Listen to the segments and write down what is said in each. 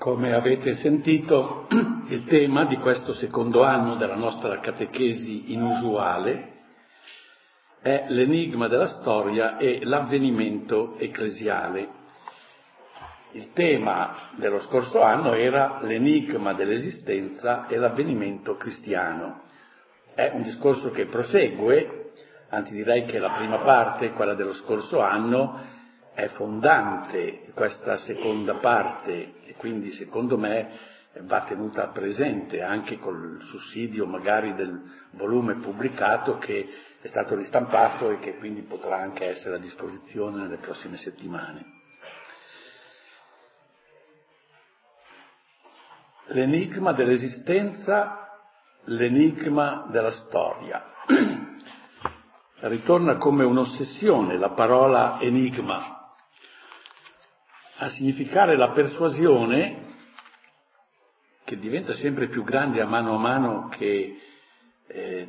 Come avete sentito, il tema di questo secondo anno della nostra catechesi inusuale è l'enigma della storia e l'avvenimento ecclesiale. Il tema dello scorso anno era l'enigma dell'esistenza e l'avvenimento cristiano. È un discorso che prosegue, anzi direi che la prima parte, quella dello scorso anno, è fondante questa seconda parte e quindi secondo me va tenuta presente anche col sussidio magari del volume pubblicato che è stato ristampato e che quindi potrà anche essere a disposizione nelle prossime settimane. L'enigma dell'esistenza, l'enigma della storia. Ritorna come un'ossessione la parola enigma a significare la persuasione che diventa sempre più grande a mano a mano che eh,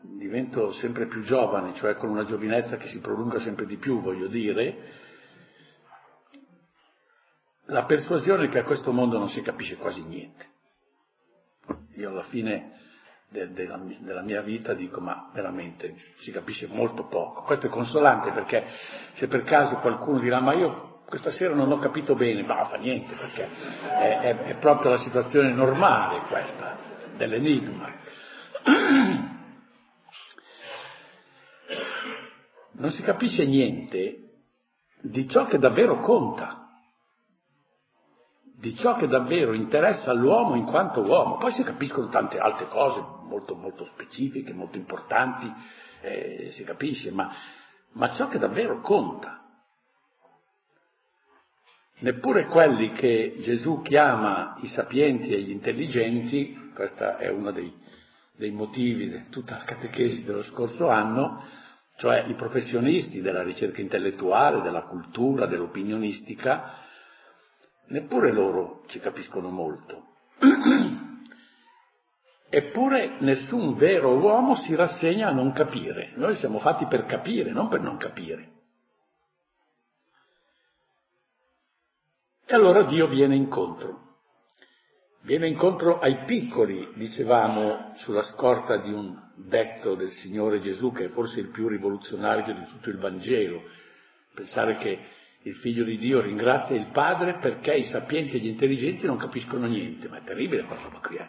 divento sempre più giovane, cioè con una giovinezza che si prolunga sempre di più, voglio dire, la persuasione che a questo mondo non si capisce quasi niente. Io alla fine de, de la, della mia vita dico ma veramente si capisce molto poco. Questo è consolante perché se per caso qualcuno dirà ma io questa sera non ho capito bene, ma fa niente, perché è, è, è proprio la situazione normale questa, dell'enigma. Non si capisce niente di ciò che davvero conta, di ciò che davvero interessa all'uomo in quanto uomo. Poi si capiscono tante altre cose molto, molto specifiche, molto importanti, eh, si capisce, ma, ma ciò che davvero conta neppure quelli che Gesù chiama i sapienti e gli intelligenti, questo è uno dei, dei motivi di tutta la catechesi dello scorso anno, cioè i professionisti della ricerca intellettuale, della cultura, dell'opinionistica, neppure loro ci capiscono molto. Eppure nessun vero uomo si rassegna a non capire. Noi siamo fatti per capire, non per non capire. E allora Dio viene incontro. Viene incontro ai piccoli, dicevamo, sulla scorta di un detto del Signore Gesù, che è forse il più rivoluzionario di tutto il Vangelo. Pensare che il Figlio di Dio ringrazia il Padre perché i sapienti e gli intelligenti non capiscono niente, ma è terribile quella roba qui. Eh?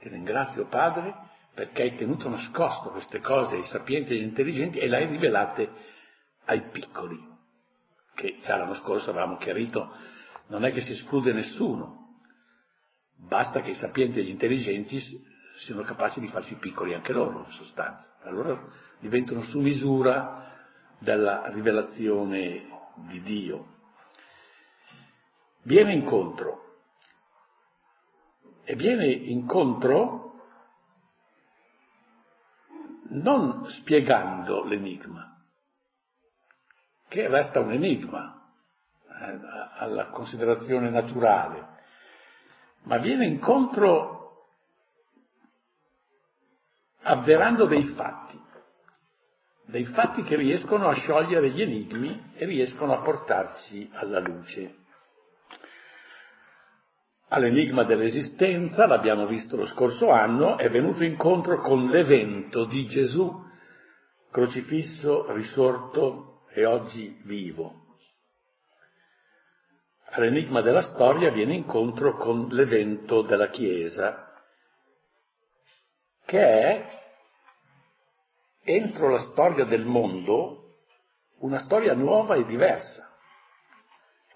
Ti ringrazio Padre perché hai tenuto nascosto queste cose ai sapienti e agli intelligenti e le hai rivelate ai piccoli che già l'anno scorso avevamo chiarito, non è che si esclude nessuno, basta che i sapienti e gli intelligenti siano capaci di farsi piccoli anche loro, in sostanza. Allora diventano su misura della rivelazione di Dio. Viene incontro. E viene incontro non spiegando l'enigma, che resta un enigma eh, alla considerazione naturale, ma viene incontro avverando dei fatti, dei fatti che riescono a sciogliere gli enigmi e riescono a portarci alla luce. All'enigma dell'esistenza, l'abbiamo visto lo scorso anno, è venuto incontro con l'evento di Gesù, crocifisso, risorto, e oggi vivo. All'enigma della storia viene incontro con l'evento della Chiesa, che è, entro la storia del mondo, una storia nuova e diversa.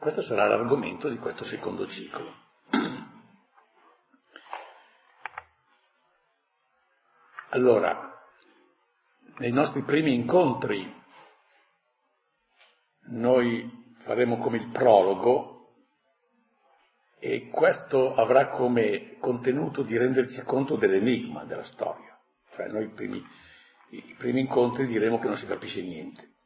Questo sarà l'argomento di questo secondo ciclo. Allora, nei nostri primi incontri noi faremo come il prologo e questo avrà come contenuto di renderci conto dell'enigma della storia. Cioè noi i primi, i primi incontri diremo che non si capisce niente.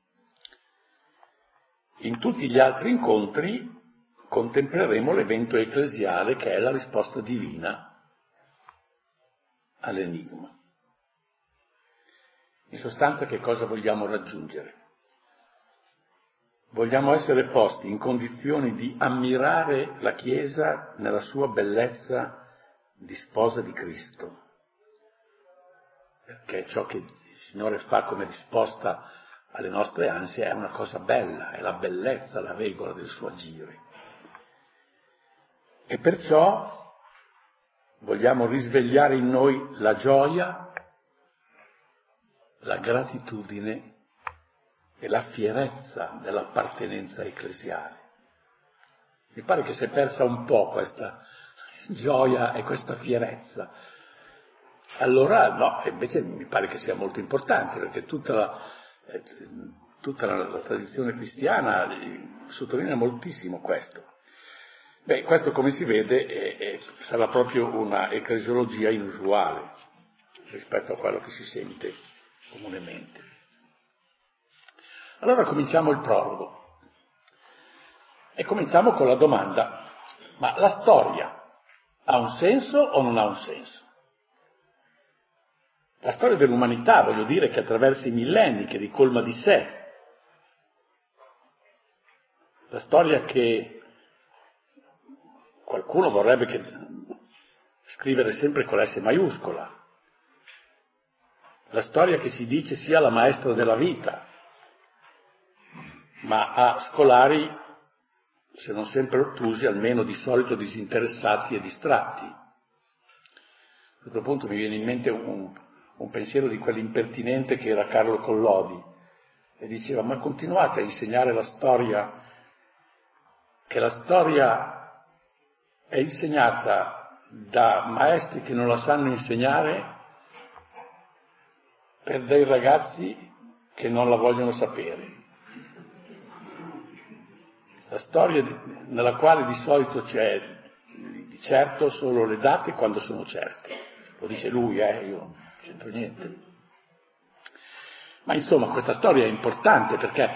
In tutti gli altri incontri contempleremo l'evento ecclesiale che è la risposta divina all'enigma. In sostanza che cosa vogliamo raggiungere? Vogliamo essere posti in condizioni di ammirare la Chiesa nella sua bellezza di sposa di Cristo, perché ciò che il Signore fa come risposta alle nostre ansie è una cosa bella, è la bellezza, la regola del suo agire. E perciò vogliamo risvegliare in noi la gioia, la gratitudine e la fierezza dell'appartenenza ecclesiale. Mi pare che si è persa un po' questa gioia e questa fierezza. Allora no, invece mi pare che sia molto importante perché tutta la, eh, tutta la, la tradizione cristiana sottolinea moltissimo questo. Beh, questo come si vede è, è, sarà proprio una ecclesiologia inusuale rispetto a quello che si sente comunemente. Allora cominciamo il prologo e cominciamo con la domanda, ma la storia ha un senso o non ha un senso? La storia dell'umanità, voglio dire, che attraversa i millenni, che ricolma di sé. La storia che qualcuno vorrebbe che... scrivere sempre con l'S maiuscola. La storia che si dice sia la maestra della vita, ma a scolari, se non sempre ottusi, almeno di solito disinteressati e distratti. A questo punto mi viene in mente un, un pensiero di quell'impertinente che era Carlo Collodi e diceva ma continuate a insegnare la storia, che la storia è insegnata da maestri che non la sanno insegnare per dei ragazzi che non la vogliono sapere. La storia nella quale di solito c'è di certo solo le date quando sono certe. Lo dice lui, eh, io non c'entro niente. Ma insomma questa storia è importante perché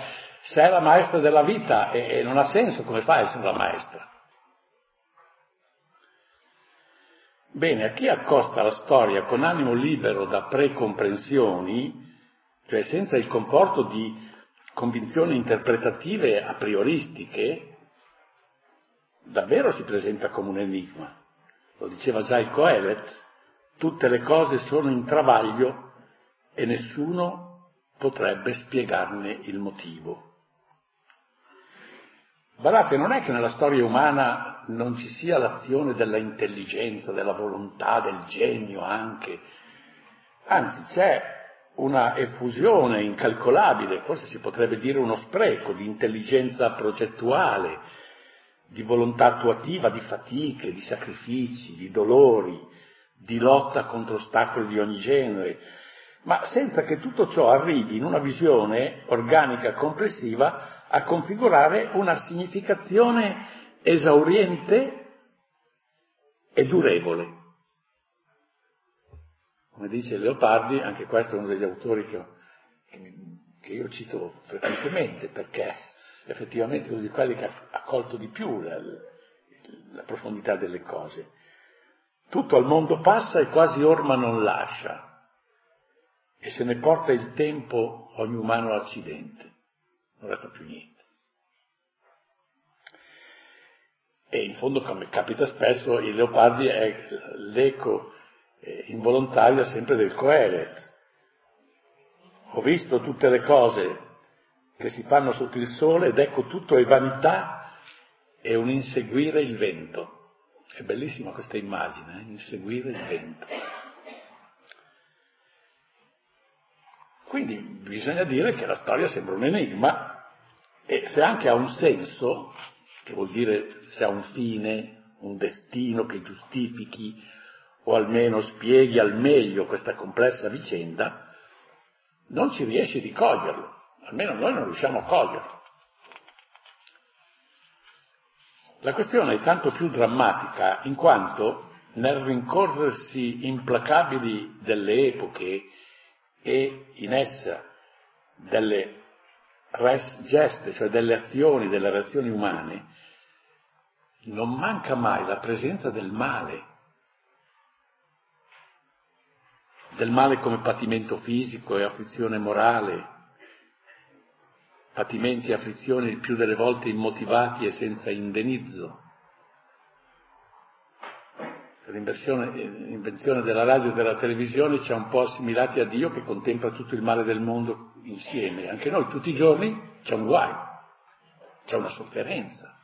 se è la maestra della vita e, e non ha senso, come fa a essere la maestra? Bene, a chi accosta la storia con animo libero da precomprensioni, cioè senza il comporto di convinzioni interpretative a prioristiche, davvero si presenta come un enigma. Lo diceva già il Coelet, tutte le cose sono in travaglio e nessuno potrebbe spiegarne il motivo. Guardate, non è che nella storia umana non ci sia l'azione della intelligenza, della volontà, del genio anche, anzi c'è una effusione incalcolabile, forse si potrebbe dire uno spreco di intelligenza progettuale, di volontà attuativa, di fatiche, di sacrifici, di dolori, di lotta contro ostacoli di ogni genere, ma senza che tutto ciò arrivi in una visione organica complessiva a configurare una significazione esauriente e durevole. Come dice Leopardi, anche questo è uno degli autori che, che io cito frequentemente perché effettivamente è uno di quelli che ha colto di più la, la profondità delle cose. Tutto al mondo passa e quasi orma non lascia, e se ne porta il tempo ogni umano accidente, non resta più niente. E in fondo, come capita spesso, il Leopardi è l'eco involontaria sempre del Coelet. Ho visto tutte le cose che si fanno sotto il sole ed ecco tutto è vanità e un inseguire il vento. È bellissima questa immagine, eh? inseguire il vento. Quindi bisogna dire che la storia sembra un enigma e se anche ha un senso, che vuol dire se ha un fine, un destino che giustifichi o almeno spieghi al meglio questa complessa vicenda, non si riesce di coglierlo, almeno noi non riusciamo a coglierlo. La questione è tanto più drammatica in quanto nel rincorrersi implacabili delle epoche e in essa delle res geste, cioè delle azioni, delle reazioni umane, non manca mai la presenza del male del male come patimento fisico e afflizione morale, patimenti e afflizioni il più delle volte immotivati e senza indenizzo. L'invenzione della radio e della televisione ci ha un po' assimilati a Dio che contempla tutto il male del mondo insieme. Anche noi tutti i giorni c'è un guai, c'è una sofferenza.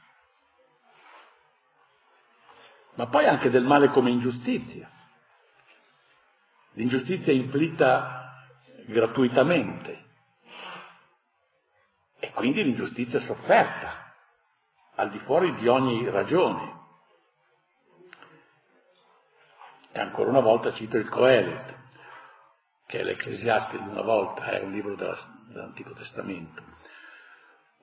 Ma poi anche del male come ingiustizia. L'ingiustizia inflitta gratuitamente e quindi l'ingiustizia sofferta, al di fuori di ogni ragione. E ancora una volta cito il Coelet, che è l'Ecclesiaste di una volta, è un libro della, dell'Antico Testamento.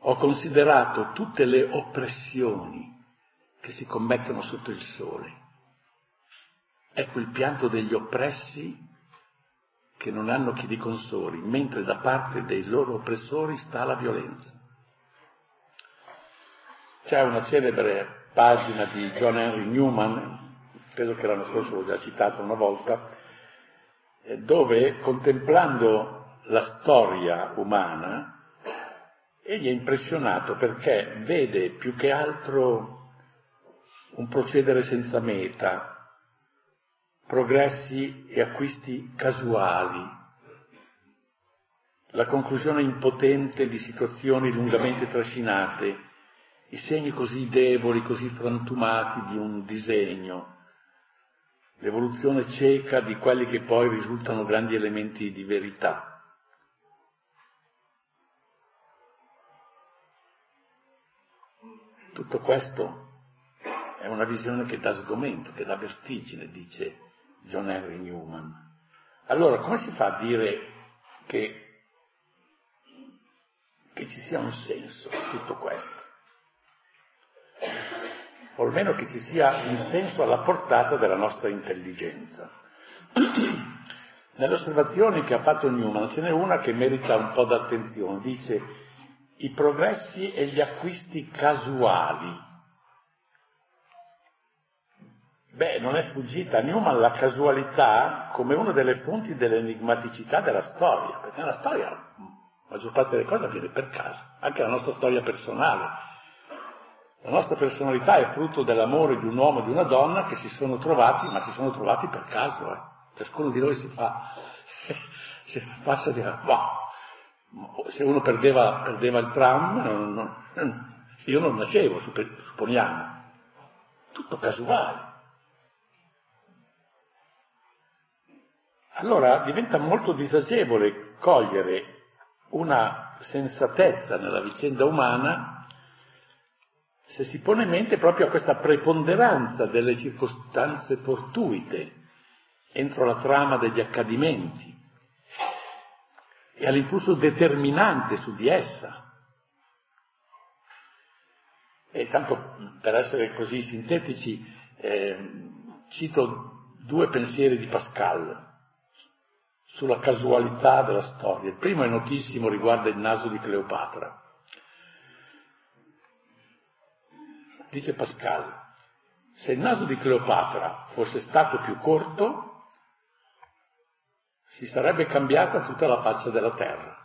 Ho considerato tutte le oppressioni che si commettono sotto il sole. Ecco il pianto degli oppressi che non hanno chi li consoli, mentre da parte dei loro oppressori sta la violenza. C'è una celebre pagina di John Henry Newman, credo che l'anno scorso l'ho già citato una volta, eh, dove contemplando la storia umana, egli è impressionato perché vede più che altro un procedere senza meta, progressi e acquisti casuali, la conclusione impotente di situazioni lungamente trascinate, i segni così deboli, così frantumati di un disegno, l'evoluzione cieca di quelli che poi risultano grandi elementi di verità. Tutto questo è una visione che dà sgomento, che dà vertigine, dice John Henry Newman. Allora, come si fa a dire che, che ci sia un senso a tutto questo? O almeno che ci sia un senso alla portata della nostra intelligenza. Nelle osservazioni che ha fatto Newman ce n'è una che merita un po' d'attenzione. Dice i progressi e gli acquisti casuali Beh, non è sfuggita a Newman la casualità come una delle fonti dell'enigmaticità della storia, perché nella storia la maggior parte delle cose avviene per caso, anche la nostra storia personale. La nostra personalità è frutto dell'amore di un uomo e di una donna che si sono trovati, ma si sono trovati per caso. Eh. Ciascuno di noi si fa, si faccia di, wow. se uno perdeva, perdeva il tram, non, non, io non nascevo, supponiamo. Tutto casuale. Allora diventa molto disagevole cogliere una sensatezza nella vicenda umana se si pone in mente proprio a questa preponderanza delle circostanze fortuite entro la trama degli accadimenti e all'influsso determinante su di essa. E tanto per essere così sintetici, eh, cito due pensieri di Pascal sulla casualità della storia. Il primo è notissimo, riguarda il naso di Cleopatra. Dice Pascal, se il naso di Cleopatra fosse stato più corto, si sarebbe cambiata tutta la faccia della terra.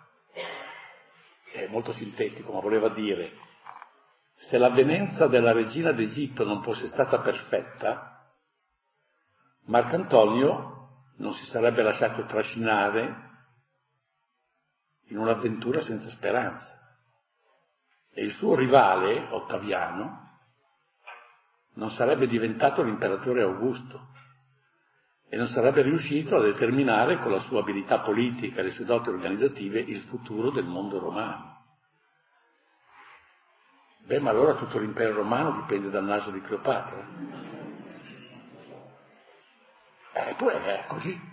È molto sintetico, ma voleva dire, se l'avvenenza della regina d'Egitto non fosse stata perfetta, Marcantonio non si sarebbe lasciato trascinare in un'avventura senza speranza. E il suo rivale, Ottaviano, non sarebbe diventato l'imperatore Augusto e non sarebbe riuscito a determinare con la sua abilità politica e le sue doti organizzative il futuro del mondo romano. Beh, ma allora tutto l'impero romano dipende dal naso di Cleopatra. Eppure è così.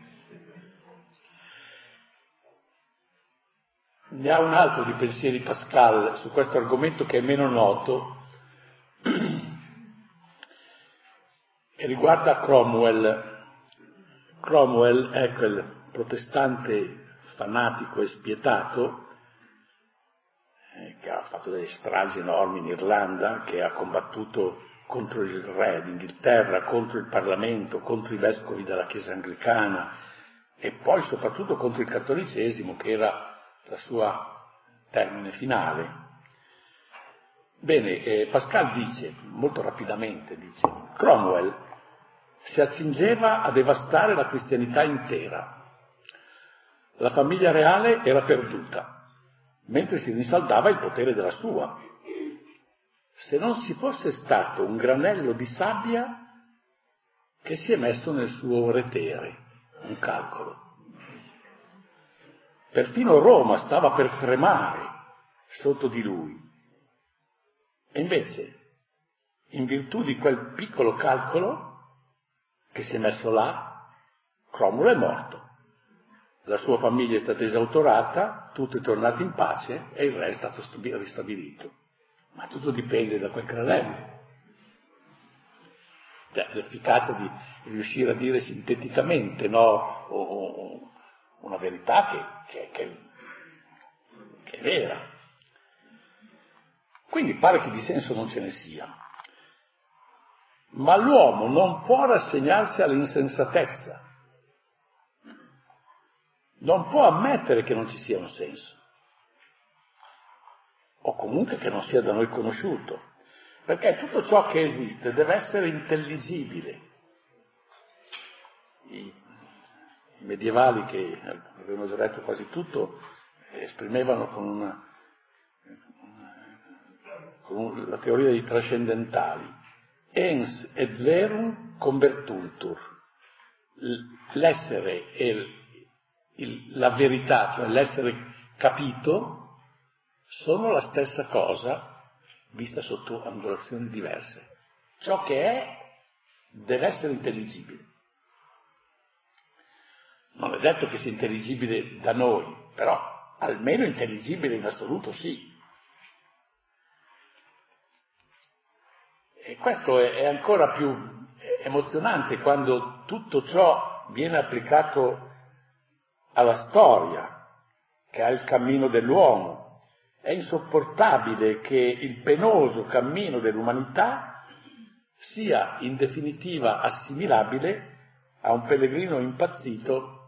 Ne ha un altro di pensieri Pascal su questo argomento che è meno noto e riguarda Cromwell. Cromwell è quel protestante fanatico e spietato eh, che ha fatto delle stragi enormi in Irlanda, che ha combattuto contro il re d'Inghilterra, contro il Parlamento, contro i vescovi della Chiesa anglicana e poi soprattutto contro il cattolicesimo che era la sua termine finale. Bene, eh, Pascal dice, molto rapidamente dice, Cromwell si accingeva a devastare la cristianità intera. La famiglia reale era perduta, mentre si rinsaldava il potere della sua. Se non ci fosse stato un granello di sabbia che si è messo nel suo retere, un calcolo. Perfino Roma stava per tremare sotto di lui. E invece, in virtù di quel piccolo calcolo che si è messo là, Cromwell è morto. La sua famiglia è stata esautorata, tutto è tornato in pace e il re è stato ristabilito. Ma tutto dipende da quel granello. Cioè, l'efficacia di riuscire a dire sinteticamente no, o, o, una verità che, che, che, che è vera. Quindi pare che di senso non ce ne sia. Ma l'uomo non può rassegnarsi all'insensatezza, non può ammettere che non ci sia un senso, o comunque che non sia da noi conosciuto, perché tutto ciò che esiste deve essere intelligibile. I medievali, che avevano già detto quasi tutto, esprimevano con, una, con la teoria dei trascendentali ens et verum convertuntur. L'essere e la verità, cioè l'essere capito, sono la stessa cosa vista sotto angolazioni diverse. Ciò che è deve essere intelligibile. Non è detto che sia intelligibile da noi, però almeno intelligibile in assoluto sì. E questo è, ancora più emozionante quando tutto ciò viene applicato alla storia, che è il cammino dell'uomo. È insopportabile che il penoso cammino dell'umanità sia in definitiva assimilabile a un pellegrino impazzito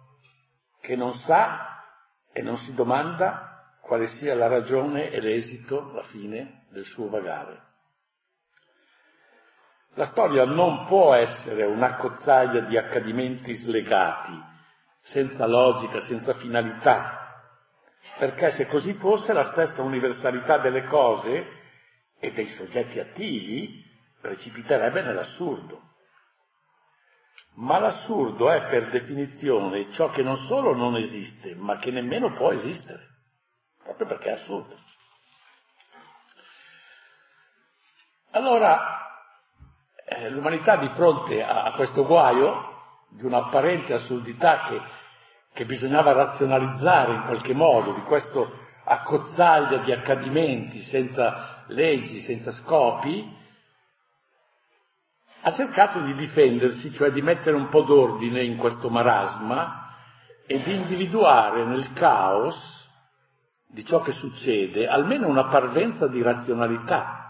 che non sa e non si domanda quale sia la ragione e l'esito, la fine del suo vagare. La storia non può essere un'accozzaglia di accadimenti slegati, senza logica, senza finalità, perché se così fosse la stessa universalità delle cose e dei soggetti attivi precipiterebbe nell'assurdo. Ma l'assurdo è per definizione ciò che non solo non esiste, ma che nemmeno può esistere, proprio perché è assurdo. Allora, eh, l'umanità di fronte a, a, questo guaio di un'apparente assurdità che, che bisognava razionalizzare in qualche modo, di questo accozzaglia di accadimenti senza leggi, senza scopi, ha cercato di difendersi, cioè di mettere un po' d'ordine in questo marasma e di individuare nel caos di ciò che succede almeno una parvenza di razionalità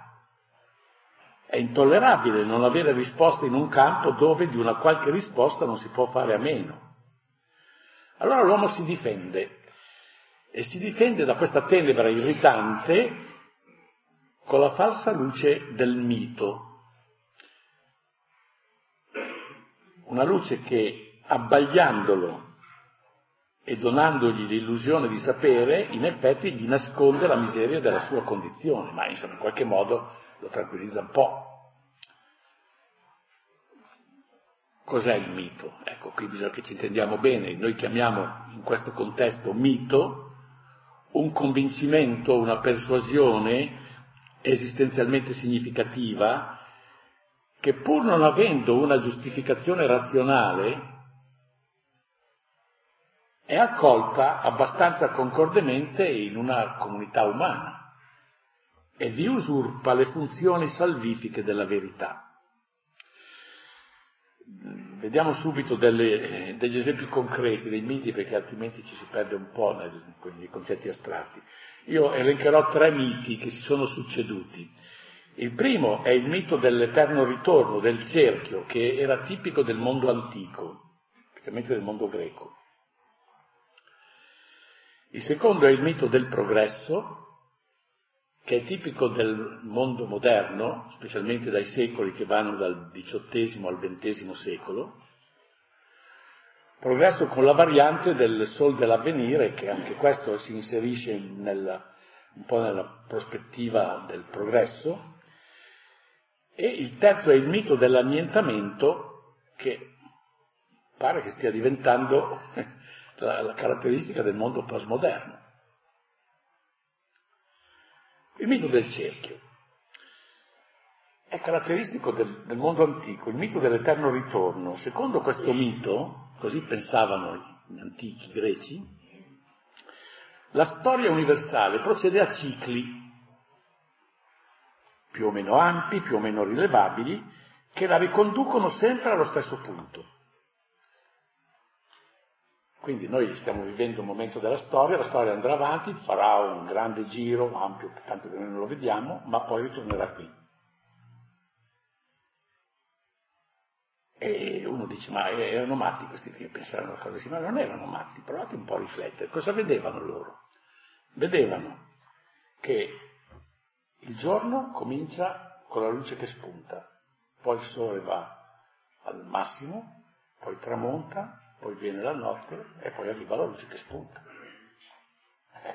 è intollerabile non avere risposta in un campo dove di una qualche risposta non si può fare a meno. Allora l'uomo si difende e si difende da questa tenebra irritante con la falsa luce del mito. Una luce che abbagliandolo e donandogli l'illusione di sapere, in effetti gli nasconde la miseria della sua condizione, ma insomma in qualche modo lo tranquillizza un po'. Cos'è il mito? Ecco, qui bisogna che ci intendiamo bene. Noi chiamiamo in questo contesto mito un convincimento, una persuasione esistenzialmente significativa che pur non avendo una giustificazione razionale è accolta abbastanza concordemente in una comunità umana e vi usurpa le funzioni salvifiche della verità. Vediamo subito delle, degli esempi concreti dei miti perché altrimenti ci si perde un po' nei concetti astratti. Io elencherò tre miti che si sono succeduti. Il primo è il mito dell'eterno ritorno, del cerchio, che era tipico del mondo antico, specialmente del mondo greco. Il secondo è il mito del progresso, che è tipico del mondo moderno, specialmente dai secoli che vanno dal XVIII al XX secolo, progresso con la variante del sol dell'avvenire, che anche questo si inserisce nella, un po' nella prospettiva del progresso, e il terzo è il mito dell'annientamento, che pare che stia diventando la, la caratteristica del mondo postmoderno. Il mito del cerchio è caratteristico del, del, mondo antico, il mito dell'eterno ritorno. Secondo questo mito, così pensavano gli antichi greci, la storia universale procede a cicli più o meno ampi, più o meno rilevabili, che la riconducono sempre allo stesso punto. Quindi noi stiamo vivendo un momento della storia, la storia andrà avanti, farà un grande giro, ampio, tanto che noi non lo vediamo, ma poi ritornerà qui. E uno dice, ma erano matti questi che pensavano una cosa così, ma non erano matti, provate un po' a riflettere. Cosa vedevano loro? Vedevano che il giorno comincia con la luce che spunta, poi il sole va al massimo, poi tramonta, poi viene la notte e poi arriva la luce che spunta.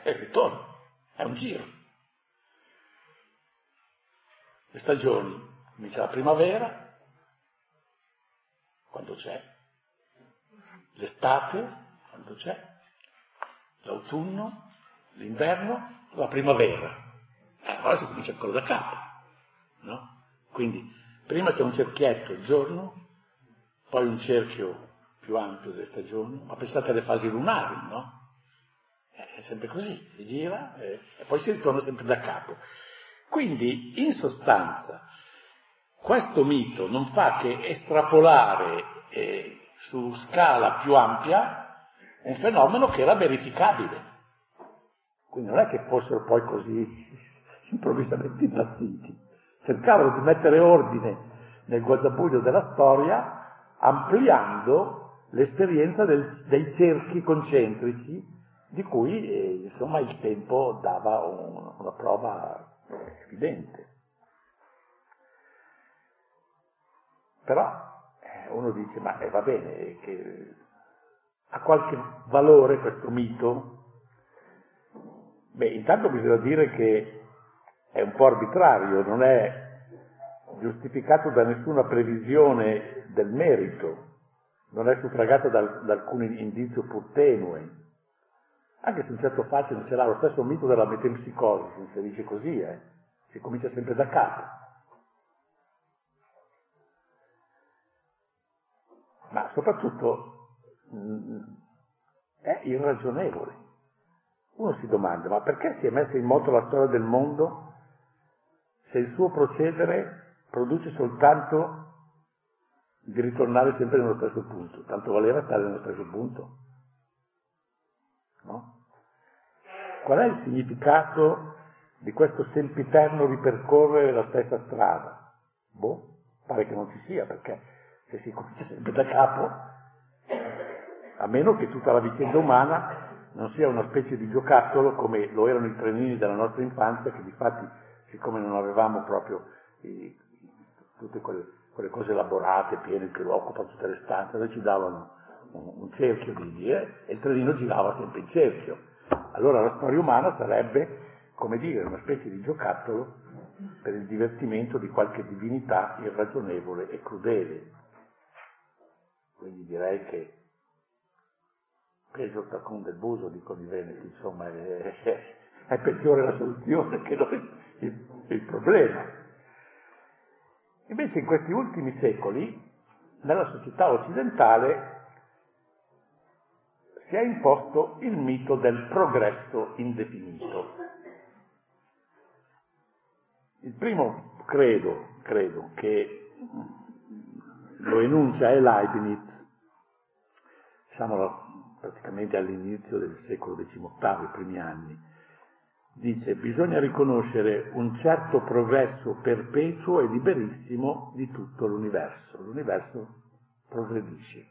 E ritorna, è un giro. Le stagioni, comincia la primavera, quando c'è, l'estate, quando c'è, l'autunno, l'inverno, la primavera. E allora si comincia ancora da capo, no? Quindi prima c'è un cerchietto il giorno, poi un cerchio più ampio delle stagioni, ma pensate alle fasi lunari, no? È sempre così, si gira e, poi si ritorna sempre da capo. Quindi, in sostanza, questo mito non fa che estrapolare eh, su scala più ampia un fenomeno che era verificabile. Quindi non è che fossero poi così improvvisamente impazziti. Cercavano di mettere ordine nel guazzabuglio della storia ampliando l'esperienza del, dei cerchi concentrici di cui eh, insomma il tempo dava un, una prova evidente. Però eh, uno dice, ma eh, va bene, che ha qualche valore questo mito? Beh, intanto bisogna dire che è un po' arbitrario, non è giustificato da nessuna previsione del merito non è suffragato da, da alcun indizio pur tenue, anche se un certo fascino ce l'ha lo stesso mito della metempsicosi, si inserisce così, eh? si comincia sempre da capo. Ma soprattutto mh, mm, è irragionevole. Uno si domanda, ma perché si è messa in moto la storia del mondo se il suo procedere produce soltanto di ritornare sempre nello stesso punto, tanto valeva stare nello stesso punto. No? Qual è il significato di questo sempiterno ripercorrere la stessa strada? Boh, pare che non ci sia, perché se si comincia sempre da capo, a meno che tutta la vicenda umana non sia una specie di giocattolo come lo erano i trenini della nostra infanzia, che di fatti, siccome non avevamo proprio i, tutte quelle quelle cose elaborate, piene, che occupano tutte le stanze, noi ci davano un, cerchio di dire e il trenino girava sempre in cerchio. Allora la storia umana sarebbe, come dire, una specie di giocattolo per il divertimento di qualche divinità irragionevole e crudele. Quindi direi che peggio tacun del buso, dicono i veneti, insomma, è, è, è peggiore la soluzione che il, il problema. Invece in questi ultimi secoli, nella società occidentale, si è imposto il mito del progresso indefinito. Il primo credo, credo che lo enuncia è Leibniz, siamo praticamente all'inizio del secolo XVIII, i primi anni, dice bisogna riconoscere un certo progresso perpetuo e liberissimo di tutto l'universo. L'universo progredisce.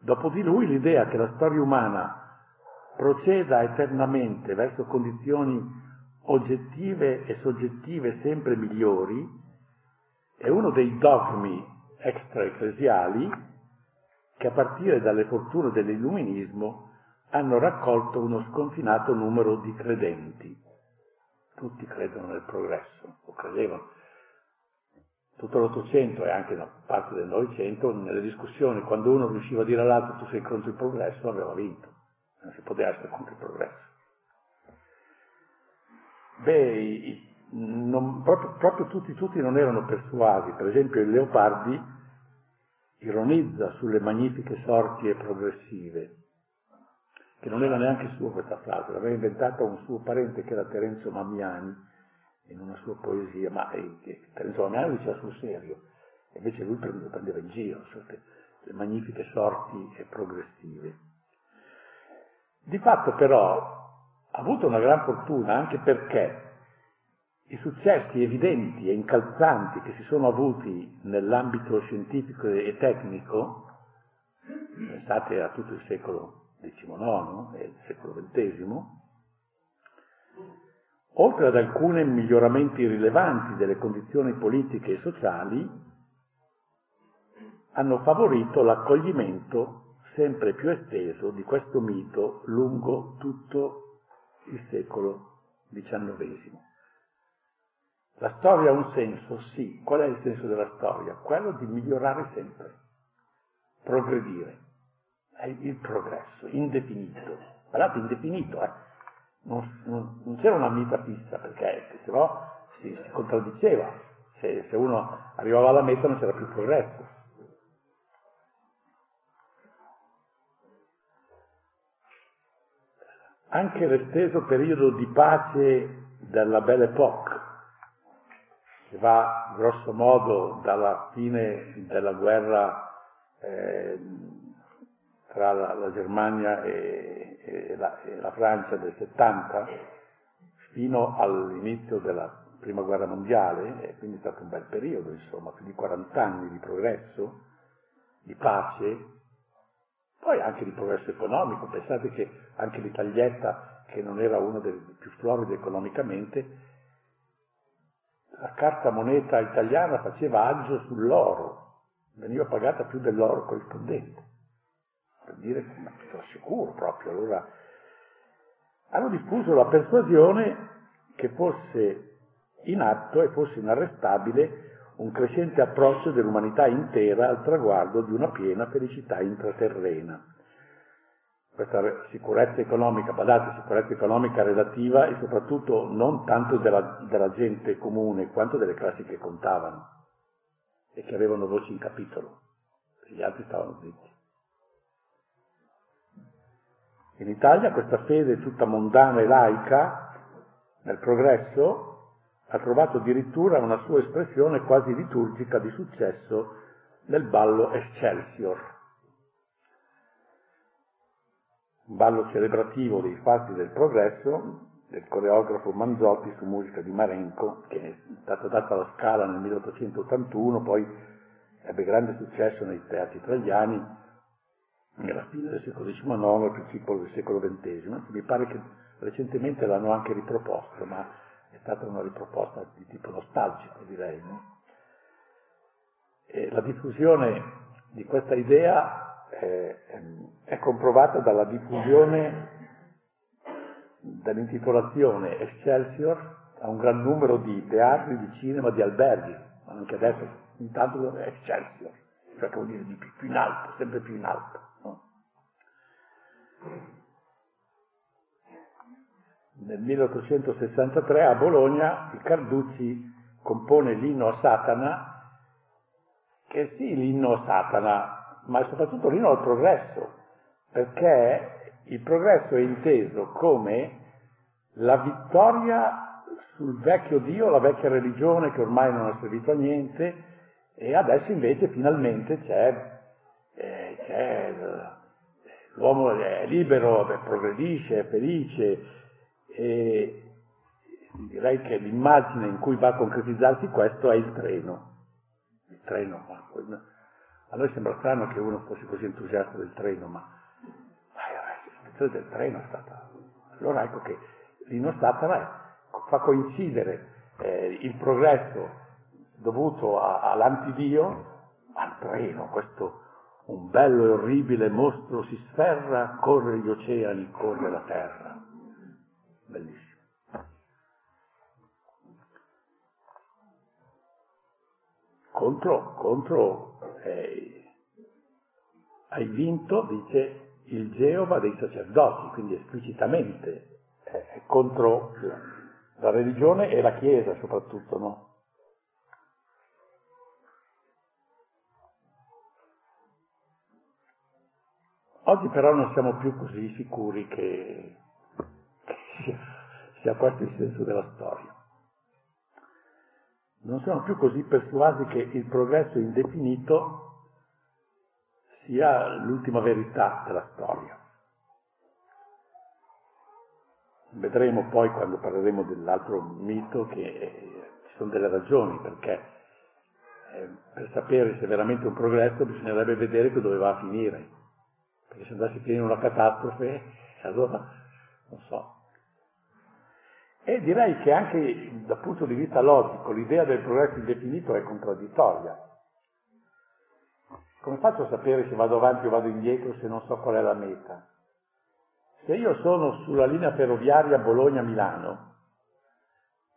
Dopo di lui l'idea che la storia umana proceda eternamente verso condizioni oggettive e soggettive sempre migliori è uno dei dogmi extraecclesiali che a partire dalle fortune dell'illuminismo hanno raccolto uno sconfinato numero di credenti. Tutti credono nel progresso, o credevano. Tutto l'Ottocento e anche una parte del Novecento, nelle discussioni, quando uno riusciva a dire all'altro tu sei contro il progresso, aveva vinto. Non si poteva essere contro il progresso. Beh, non, proprio, proprio, tutti, tutti non erano persuasi. Per esempio il Leopardi ironizza sulle magnifiche sorti progressive, che non era neanche sua questa frase, l'aveva inventata un suo parente che era Terenzo Mamiani in una sua poesia, ma eh, Mamiani diceva sul serio, invece lui prendeva, prendeva in giro le magnifiche sorti progressive. Di fatto però ha avuto una gran fortuna anche perché i successi evidenti e incalzanti che si sono avuti nell'ambito scientifico e tecnico, pensate a tutto il secolo XIX e il secolo XX, oltre ad alcuni miglioramenti rilevanti delle condizioni politiche e sociali, hanno favorito l'accoglimento sempre più esteso di questo mito lungo tutto il secolo XIX. La storia ha un senso? Sì. Qual è il senso della storia? Quello di migliorare sempre, progredire. È il progresso, indefinito. Guardate, indefinito, eh? non, non, non, c'era una meta fissa, perché se no si, si contraddiceva. Se, se uno arrivava alla meta non c'era più progresso. Anche l'esteso periodo di pace della Belle Époque, che va grosso modo dalla fine della guerra eh, tra la, la Germania e, e, la, e, la, Francia del 70 fino all'inizio della prima guerra mondiale, e quindi è stato un bel periodo, insomma, più di 40 anni di progresso, di pace, poi anche di progresso economico, pensate che anche l'Italietta, che non era uno dei più floridi economicamente, la carta moneta italiana faceva agio sull'oro, veniva pagata più dell'oro corrispondente, per dire che sono sicuro proprio. Allora hanno diffuso la persuasione che fosse in atto e fosse inarrestabile un crescente approccio dell'umanità intera al traguardo di una piena felicità intraterrena. Questa sicurezza economica, badate, sicurezza economica relativa e soprattutto non tanto della, della gente comune quanto delle classi che contavano e che avevano voci in capitolo, gli altri stavano zitti. In Italia questa fede tutta mondana e laica nel progresso ha trovato addirittura una sua espressione quasi liturgica di successo nel ballo Excelsior, un ballo celebrativo dei fatti del progresso del coreografo Manzotti su musica di Marenco, che è stata data alla Scala nel 1881, poi ebbe grande successo nei teatri italiani nella fine del secolo XIX e principio del secolo XX. Mi pare che recentemente l'hanno anche riproposto, ma è stata una riproposta di tipo nostalgico, direi. No? la diffusione di questa idea è, è comprovata dalla diffusione dall'intitolazione Excelsior a un gran numero di teatri, di cinema, di alberghi, anche adesso intanto è Excelsior, cioè vuol dire di più, più in alto, sempre più in alto. No? nel 1863 a Bologna il Carducci compone l'inno a Satana, che sì, l'inno a Satana, ma soprattutto l'inno al progresso, perché il progresso è inteso come la vittoria sul vecchio Dio, la vecchia religione che ormai non ha servito a niente, e adesso invece finalmente c'è, eh, c'è l'uomo è libero, progredisce, è felice, e direi che l'immagine in cui va a concretizzarsi questo è il treno. Il treno, a noi sembra strano che uno fosse così entusiasta del treno, ma, ma la del treno è stata... Allora ecco che Satana fa coincidere eh, il progresso dovuto a, all'antidio al treno, questo un bello e orribile mostro si sferra, corre gli oceani, corre la terra. Bellissimo. Contro, contro eh, hai vinto, dice il Geova dei sacerdoti, quindi esplicitamente eh, contro la, religione e la Chiesa soprattutto, no? Oggi però non siamo più così sicuri che, che sia, sia questo il senso della storia. Non siamo più così persuasi che il progresso indefinito sia l'ultima verità della storia. Vedremo poi quando parleremo dell'altro mito che eh, ci sono delle ragioni perché eh, per sapere se è veramente un progresso bisognerebbe vedere che doveva finire perché se andassi finire una catastrofe, allora non so. E direi che anche dal punto di vista logico l'idea del progresso indefinito è contraddittoria. Come faccio a sapere se vado avanti o vado indietro se non so qual è la meta? Se io sono sulla linea ferroviaria Bologna-Milano,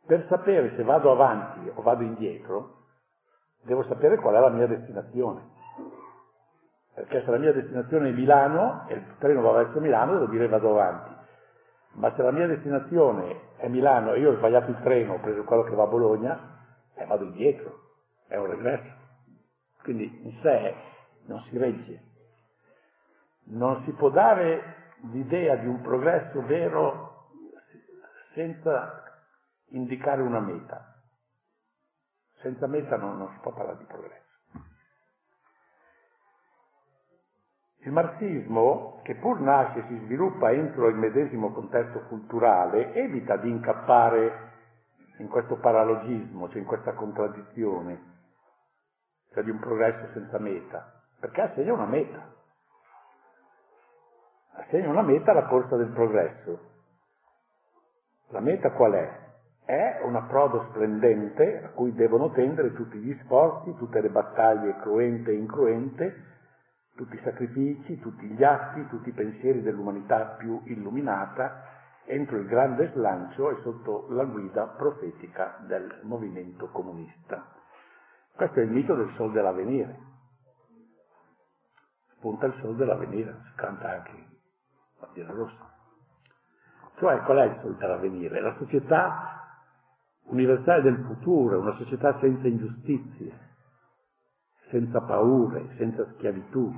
per sapere se vado avanti o vado indietro, devo sapere qual è la mia destinazione perché se la mia destinazione è Milano e il treno va verso Milano, devo dire vado avanti. Ma se la mia destinazione è Milano e io ho sbagliato il treno, ho preso quello che va a Bologna, eh, vado indietro, è un regresso. Quindi in sé non si regge. Non si può dare l'idea di un progresso vero senza indicare una meta. Senza meta non, non si può parlare di progresso. Il marxismo, che pur nasce e si sviluppa entro il medesimo contesto culturale, evita di incappare in questo paralogismo, cioè in questa contraddizione, cioè di un progresso senza meta, perché assegna una meta. Assegna una meta alla corsa del progresso. La meta qual è? È un approdo splendente a cui devono tendere tutti gli sforzi, tutte le battaglie cruente e incruente, tutti i sacrifici, tutti gli atti, tutti i pensieri dell'umanità più illuminata entro il grande slancio e sotto la guida profetica del movimento comunista. Questo è il mito del sol dell'avvenire. Spunta il sol dell'avvenire, si canta anche bandiera rossa. Cioè, qual è il sol dell'avvenire? La società universale del futuro, una società senza ingiustizie, senza paure, senza schiavitù.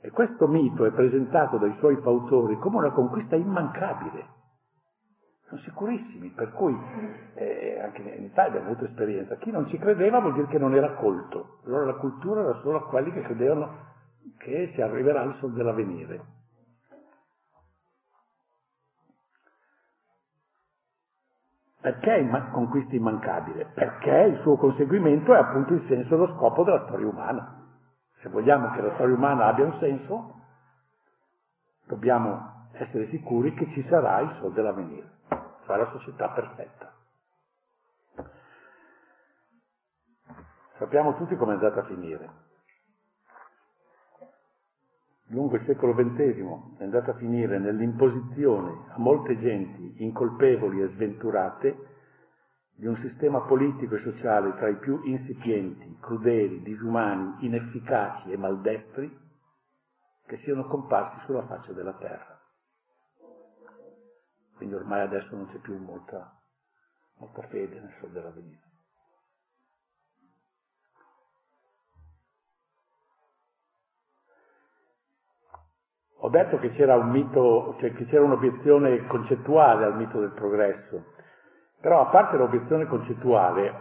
E questo mito è presentato dai suoi fautori come una conquista immancabile. Sono sicurissimi, per cui eh, anche in Italia abbiamo avuto esperienza. Chi non ci credeva vuol dire che non era colto. Allora la cultura era solo a quelli che credevano che si arriverà al sol dell'avvenire. Perché è conquista immancabile? Perché il suo conseguimento è appunto il senso e lo scopo della storia umana. Se vogliamo che la storia umana abbia un senso, dobbiamo essere sicuri che ci sarà il sol dell'avvenire, cioè la società perfetta. Sappiamo tutti come è andata a finire. Lungo il secolo XX è andata a finire nell'imposizione a molte genti incolpevoli e sventurate di un sistema politico e sociale tra i più insipienti, crudeli, disumani, inefficaci e maldestri che siano comparsi sulla faccia della terra. Quindi ormai adesso non c'è più molta, molta fede nel sol dell'avvenire. Ho detto che c'era un mito, cioè che c'era un'obiezione concettuale al mito del progresso, però a parte l'obiezione concettuale,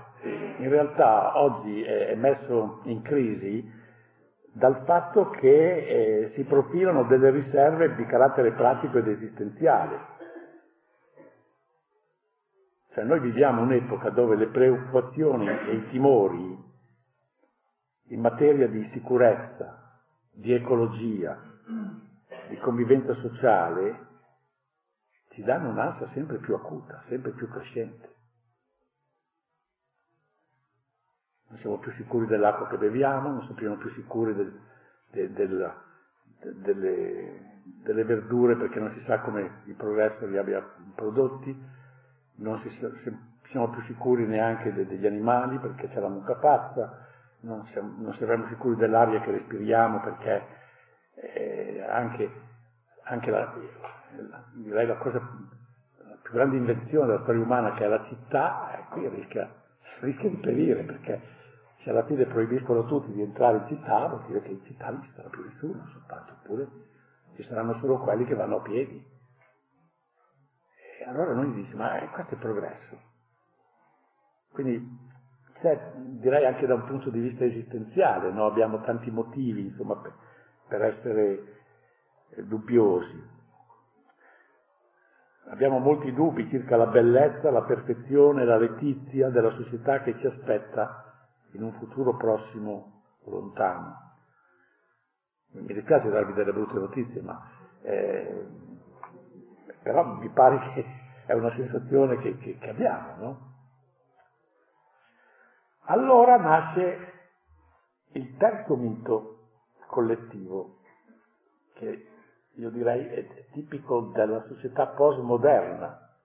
in realtà oggi è messo in crisi dal fatto che eh, si profilano delle riserve di carattere pratico ed esistenziale. Cioè noi viviamo un'epoca dove le preoccupazioni e i timori in materia di sicurezza, di ecologia, di convivenza sociale ci danno un'ansia sempre più acuta, sempre più crescente. Non siamo più sicuri dell'acqua che beviamo, non siamo più sicuri del, de, del, de, delle, delle, verdure perché non si sa come il progresso li abbia prodotti, non si, siamo più sicuri neanche de, degli animali perché c'è la mucca pazza, non siamo, non siamo sicuri dell'aria che respiriamo perché eh, anche, anche la, la, la cosa, la più grande invenzione della storia umana che è la città, eh, qui rischia, rischia di perire perché se alla fine proibiscono tutti di entrare in città vuol dire che in città non ci sarà più nessuno soltanto, oppure ci saranno solo quelli che vanno a piedi. E allora noi diciamo, ma eh, questo è progresso. Quindi c'è, direi anche da un punto di vista esistenziale, no? abbiamo tanti motivi insomma, per, per essere dubbiosi. Abbiamo molti dubbi circa la bellezza, la perfezione, la letizia della società che ci aspetta in un futuro prossimo lontano. Mi dispiace darvi delle brutte notizie, ma eh, però mi pare che è una sensazione che, che, che abbiamo, no? Allora nasce il terzo mito collettivo, che io direi è tipico della società postmoderna,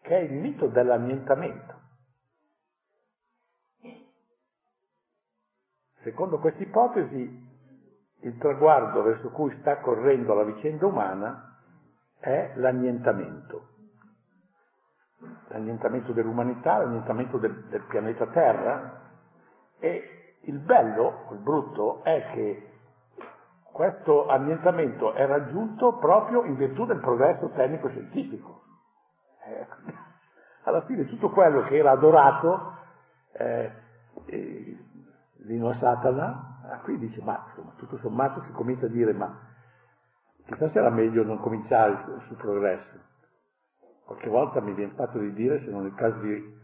che è il mito dell'annientamento. Secondo questa ipotesi, il traguardo verso cui sta correndo la vicenda umana è l'annientamento. L'annientamento dell'umanità, l'annientamento del, del pianeta Terra e il bello, il brutto, è che questo annientamento è raggiunto proprio in virtù del progresso tecnico-scientifico. Eh, alla fine tutto quello che era adorato, eh, eh, Lino Satana, ah, qui dice, ma insomma, tutto sommato si comincia a dire, ma chissà se era meglio non cominciare sul progresso. Qualche volta mi viene fatto di dire, se non è il caso di,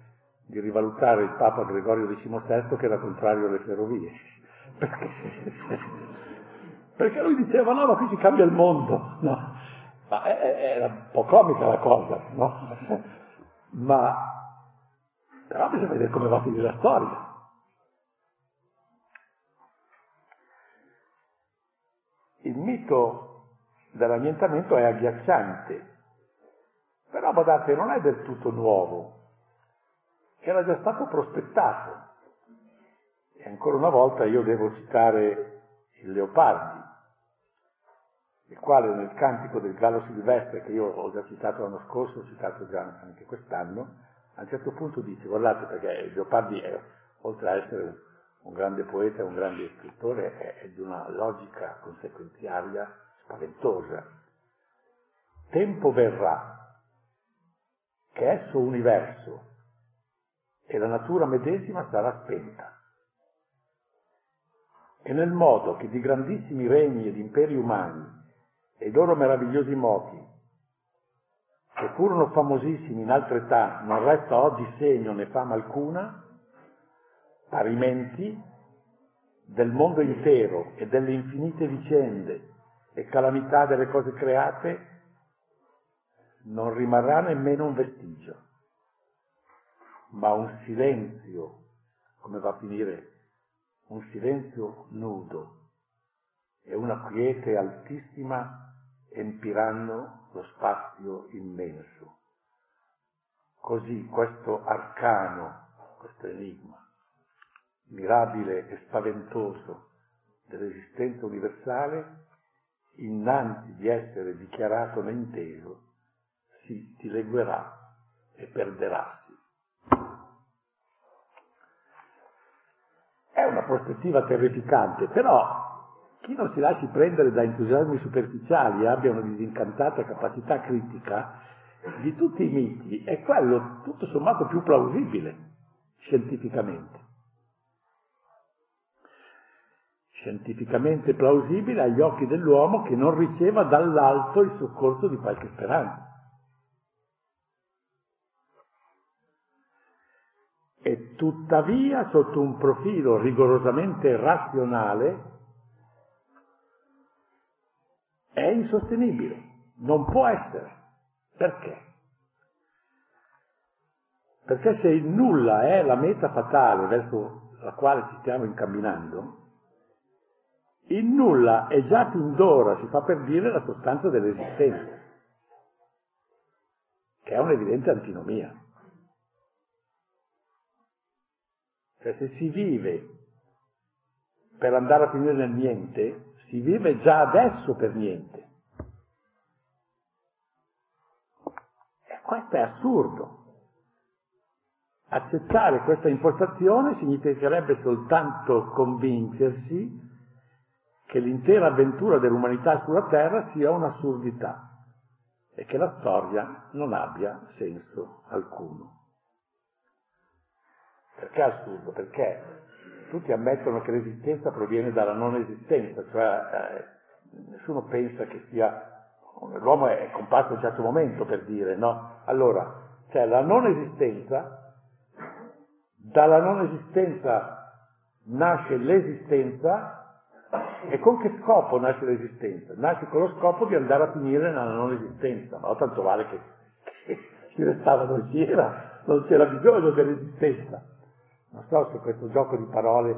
di rivalutare il Papa Gregorio XVI che era contrario alle ferrovie. Perché perché lui diceva no, ma qui si cambia il mondo, no? Ma era un po' comica la cosa, no? Ma però bisogna vedere come va a finire la storia. Il mito dell'annientamento è agghiacciante, però badate, non è del tutto nuovo, era già stato prospettato. E ancora una volta io devo citare il Leopardi, il quale nel cantico del Gallo Silvestre, che io ho già citato l'anno scorso, ho citato già anche quest'anno, a un certo punto dice, guardate perché Leopardi è, oltre a essere un grande poeta, un grande scrittore, è, è di una logica conseguenziaria spaventosa. Tempo verrà che esso universo e la natura medesima sarà spenta. E nel modo che di grandissimi regni ed imperi umani e i loro meravigliosi moti, che furono famosissimi in altre età, non resta oggi segno né fama alcuna, parimenti del mondo intero e delle infinite vicende e calamità delle cose create, non rimarrà nemmeno un vestigio, ma un silenzio, come va a finire, un silenzio nudo e una quiete altissima empiranno lo spazio immenso. Così questo arcano, questo enigma, mirabile e spaventoso dell'esistenza universale, innanzi di essere dichiarato né inteso, si dileguerà e perderassi. È una prospettiva terrificante, però chi non si lasci prendere da entusiasmi superficiali e abbia una disincantata capacità critica, di tutti i miti è quello tutto sommato più plausibile scientificamente. Scientificamente plausibile agli occhi dell'uomo che non riceva dall'alto il soccorso di qualche speranza. E tuttavia, sotto un profilo rigorosamente razionale, è insostenibile, non può essere, Perché? Perché se il nulla è la meta fatale verso la quale ci stiamo incamminando, il nulla è già fin d'ora, si fa per dire, la sostanza dell'esistenza, che è un'evidente antinomia. Cioè se si vive per andare a finire nel niente, si vive già adesso per niente. E questo è assurdo. Accettare questa impostazione significherebbe soltanto convincersi che l'intera avventura dell'umanità sulla Terra sia un'assurdità e che la storia non abbia senso alcuno. Perché assurdo? Perché tutti ammettono che l'esistenza proviene dalla non esistenza, cioè eh, nessuno pensa che sia... L'uomo è comparso a un certo momento per dire, no? Allora, c'è la non esistenza, dalla non esistenza nasce l'esistenza e con che scopo nasce l'esistenza? Nasce con lo scopo di andare a finire nella non esistenza, ma tanto vale che, che si restava non c'era, non c'era bisogno dell'esistenza. Non so se questo gioco di parole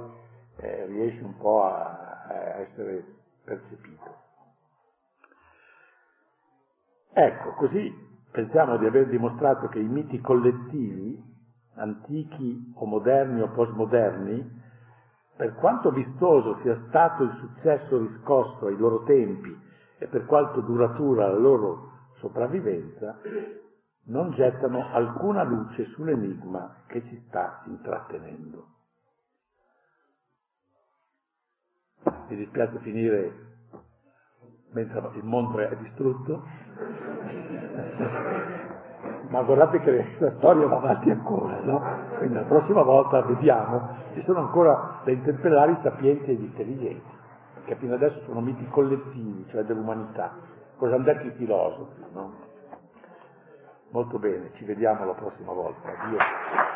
eh, riesce un po' a, a essere percepito. Ecco, così pensiamo di aver dimostrato che i miti collettivi, antichi o moderni o postmoderni, per quanto vistoso sia stato il successo riscosso ai loro tempi e per quanto duratura la loro sopravvivenza, non gettano alcuna luce sull'enigma che ci sta intrattenendo. Mi dispiace finire mentre il mondo è distrutto, ma guardate che la storia va avanti ancora, no? Quindi la prossima volta vediamo, ci sono ancora da interpellare i sapienti e gli intelligenti, che fino adesso sono miti collettivi, cioè dell'umanità. Cosa hanno detto i filosofi, no? Molto bene, ci vediamo la prossima volta. Addio.